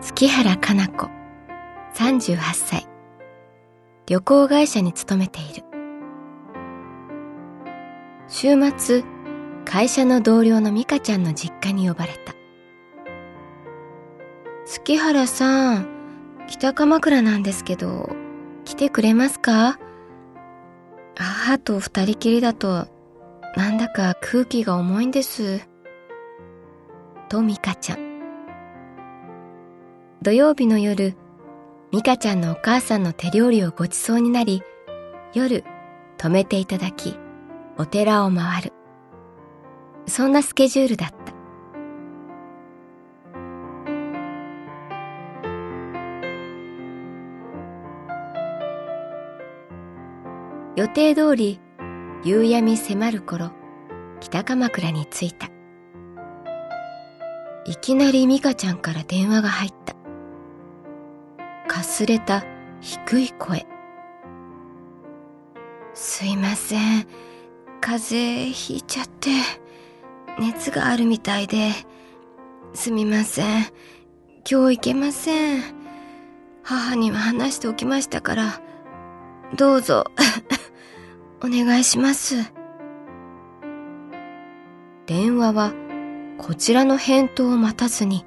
月原かな子。38歳。旅行会社に勤めている。週末会社の同僚の美香ちゃんの実家に呼ばれた。月原さん北鎌倉なんですけど来てくれますか？母と二人きりだとなんだか空気が重いんです。と美香ちゃん。土曜日の夜、美香ちゃんのお母さんの手料理をごちそうになり、夜、泊めていただき、お寺を回る。そんなスケジュールだった。予定通り、夕闇迫る頃、北鎌倉に着いた。いきなり美香ちゃんから電話が入った。かすれた低い声。すいません。風邪ひいちゃって、熱があるみたいで、すみません。今日行けません。母には話しておきましたから、どうぞ、お願いします。電話はこちらの返答を待たずに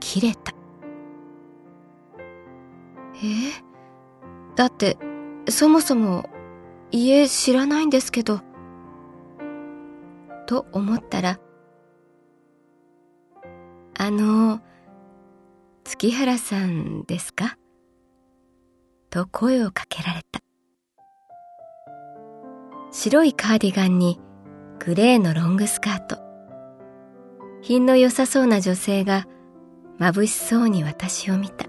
切れた。だって、そもそも家知らないんですけど。と思ったら、あの、月原さんですか？と声をかけられた。白いカーディガンにグレーのロングスカート。品の良さそうな女性が眩しそうに私を見た。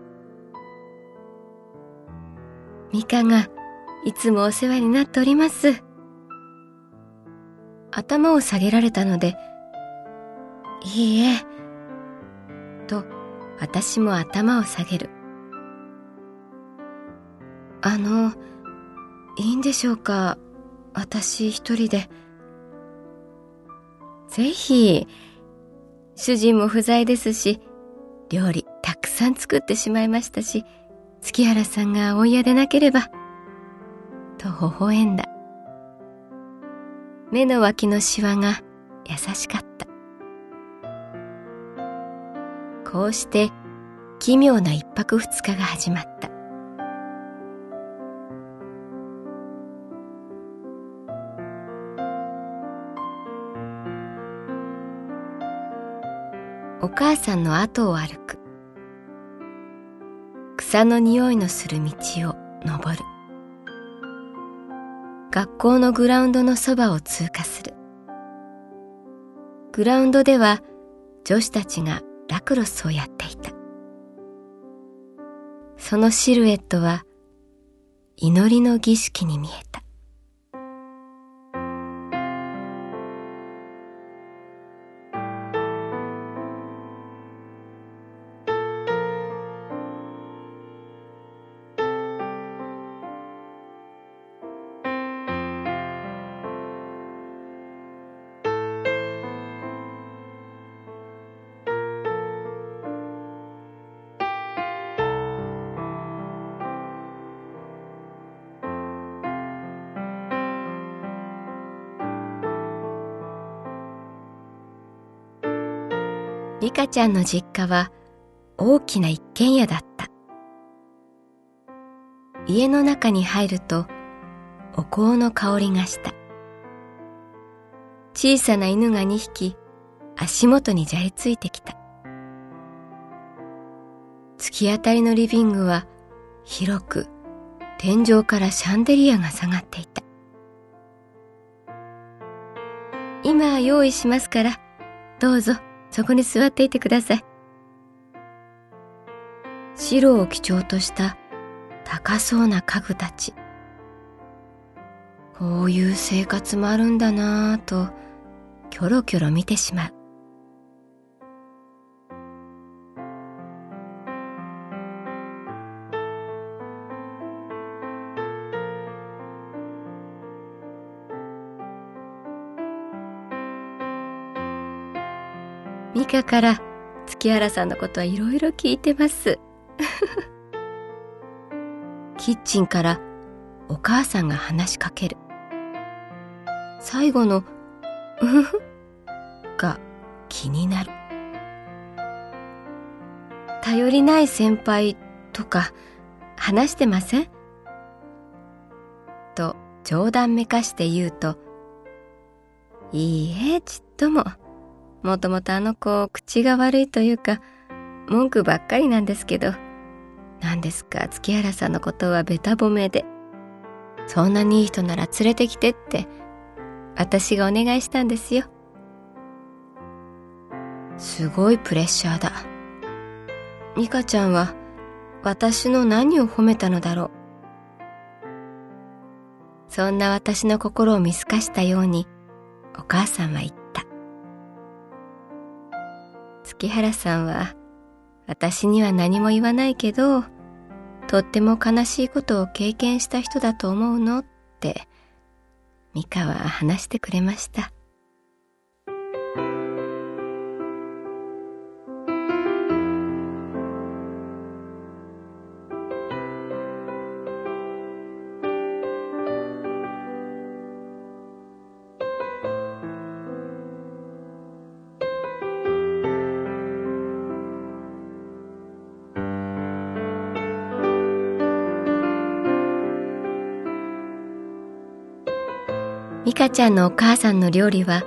ミカがいつもお世話になっております。頭を下げられたので、いいえ、と私も頭を下げる。あの、いいんでしょうか私一人で。ぜひ、主人も不在ですし、料理たくさん作ってしまいましたし、月原さんがお嫌でなければ、と微笑んだ。目の脇のシワが優しかった。こうして奇妙な一泊二日が始まった。お母さんの後を歩く。草の匂いのする道を登る。学校のグラウンドのそばを通過する。グラウンドでは女子たちがラクロスをやっていた。そのシルエットは祈りの儀式に見えた。リカちゃんの実家は大きな一軒家だった。家の中に入るとお香の香りがした。小さな犬が2匹足元にじゃれついてきた。突き当たりのリビングは広く天井からシャンデリアが下がっていた。今用意しますから、どうぞそこに座っていてください。白を基調とした高そうな家具たち。こういう生活もあるんだなぁと、キョロキョロ見てしまう。ミカから月原さんのことはいろいろ聞いてます。キッチンからお母さんが話しかける。最後の、うふふが気になる。頼りない先輩とか話してません？と冗談めかして言うと、いいえ、ちっとも。もともとあの子、口が悪いというか、文句ばっかりなんですけど、何ですか、月原さんのことはべた褒めで。そんなにいい人なら連れてきてって、私がお願いしたんですよ。すごいプレッシャーだ。ミカちゃんは、私の何を褒めたのだろう。そんな私の心を見透かしたように、お母さんは言っ月原さんは私には何も言わないけどとっても悲しいことを経験した人だと思うのって美香は話してくれました。ミカちゃんのお母さんの料理は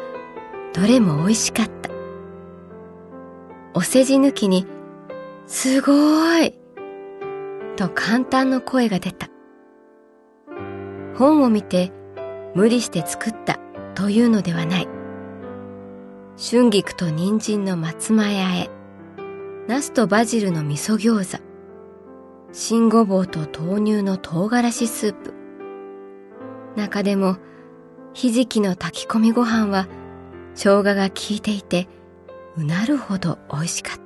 どれも美味しかった。お世辞抜きに、すごーいと簡単の声が出た。本を見て無理して作ったというのではない。春菊と人参の松前あえ、ナスとバジルの味噌餃子、新ごぼうと豆乳の唐辛子スープ。中でもひじきの炊き込みご飯は生姜が効いていてうなるほど美味しかった。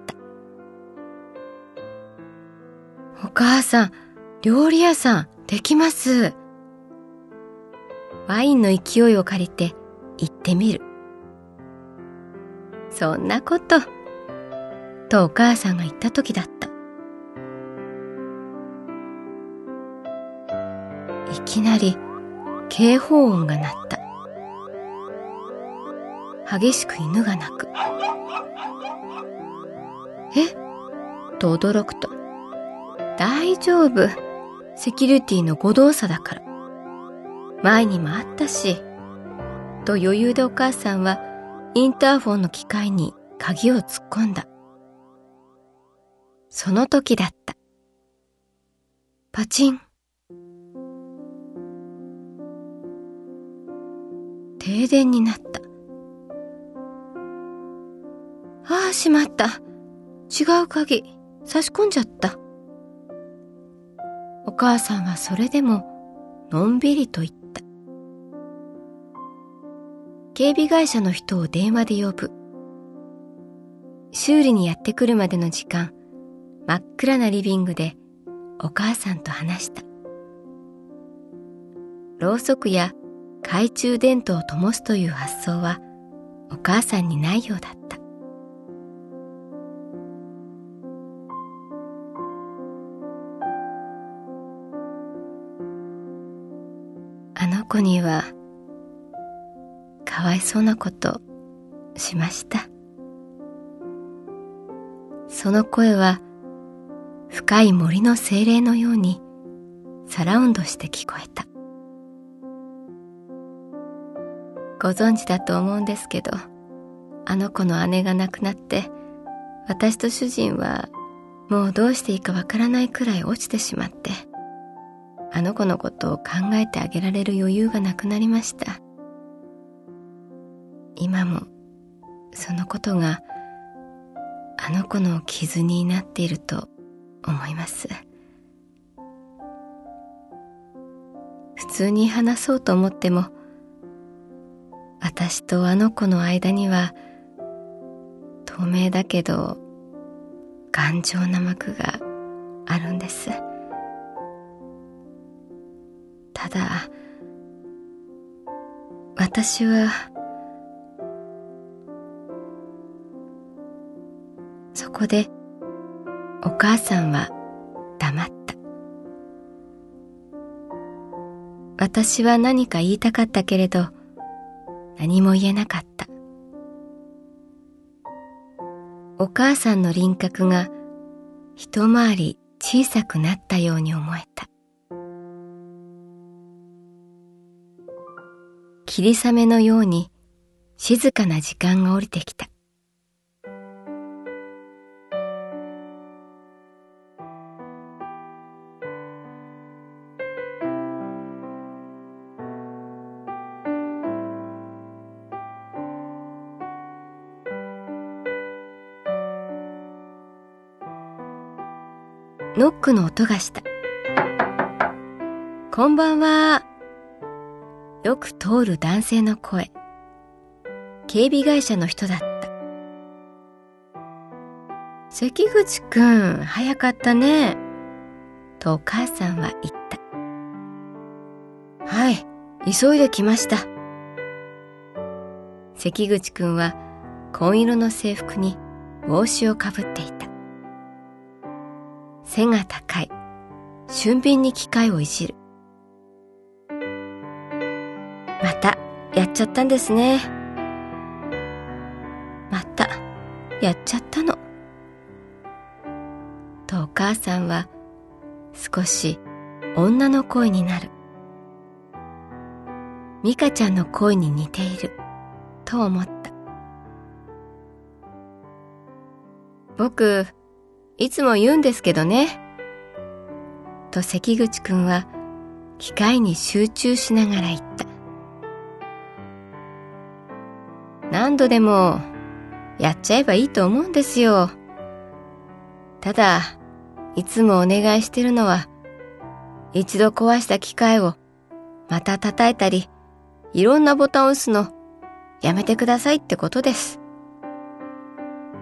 お母さん、料理屋さん、できます。ワインの勢いを借りて行ってみる。そんなこと、とお母さんが言った時だった。いきなり警報音が鳴った。激しく犬が鳴く。え？と驚くと。大丈夫。セキュリティの誤動作だから。前にもあったし。と余裕でお母さんはインターフォンの機械に鍵を突っ込んだ。その時だった。パチン。停電になった。しまった。違う鍵、差し込んじゃった。お母さんはそれでも、のんびりと言った。警備会社の人を電話で呼ぶ。修理にやってくるまでの時間、真っ暗なリビングでお母さんと話した。ろうそくや懐中電灯を灯すという発想はお母さんにないようだった。あの子にはかわいそうなことしました。その声は深い森の精霊のようにサラウンドして聞こえた。ご存知だと思うんですけどあの子の姉が亡くなって私と主人はもうどうしていいかわからないくらい落ちてしまって。あの子のことを考えてあげられる余裕がなくなりました。今もそのことがあの子の傷になっていると思います。普通に話そうと思っても私とあの子の間には透明だけど頑丈な膜があるんです。ただ私はそこでお母さんは黙った。私は何か言いたかったけれど何も言えなかった。お母さんの輪郭が一回り小さくなったように思えた。霧雨のように静かな時間が降りてきたノックの音がした。こんばんは。よく通る男性の声。警備会社の人だった。関口くん、早かったね。とお母さんは言った。はい、急いで来ました。関口くんは紺色の制服に帽子をかぶっていた。背が高い。俊敏に機械をいじる。やっちゃったんですね。また、やっちゃったの。とお母さんは少し女の声になる。ミカちゃんの声に似ていると思った。僕、いつも言うんですけどね。と関口くんは機械に集中しながら言った。何度でもやっちゃえばいいと思うんですよ。ただ、いつもお願いしてるのは、一度壊した機械をまた叩いたり、いろんなボタンを押すのやめてくださいってことです。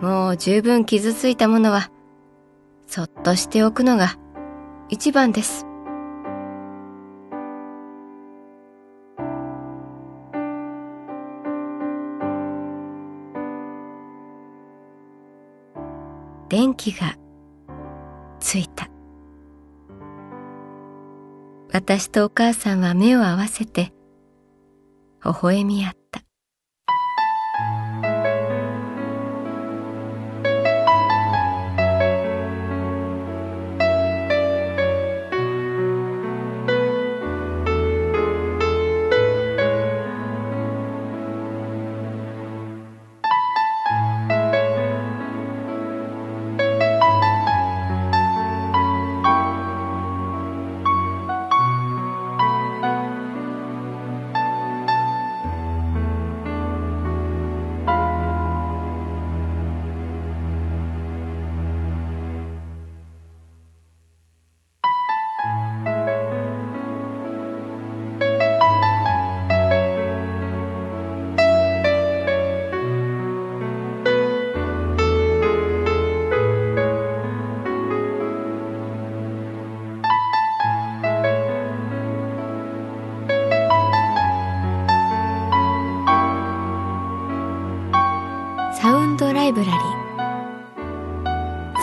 もう十分傷ついたものはそっとしておくのが一番です。電気がついた。私とお母さんは目を合わせて微笑み合った。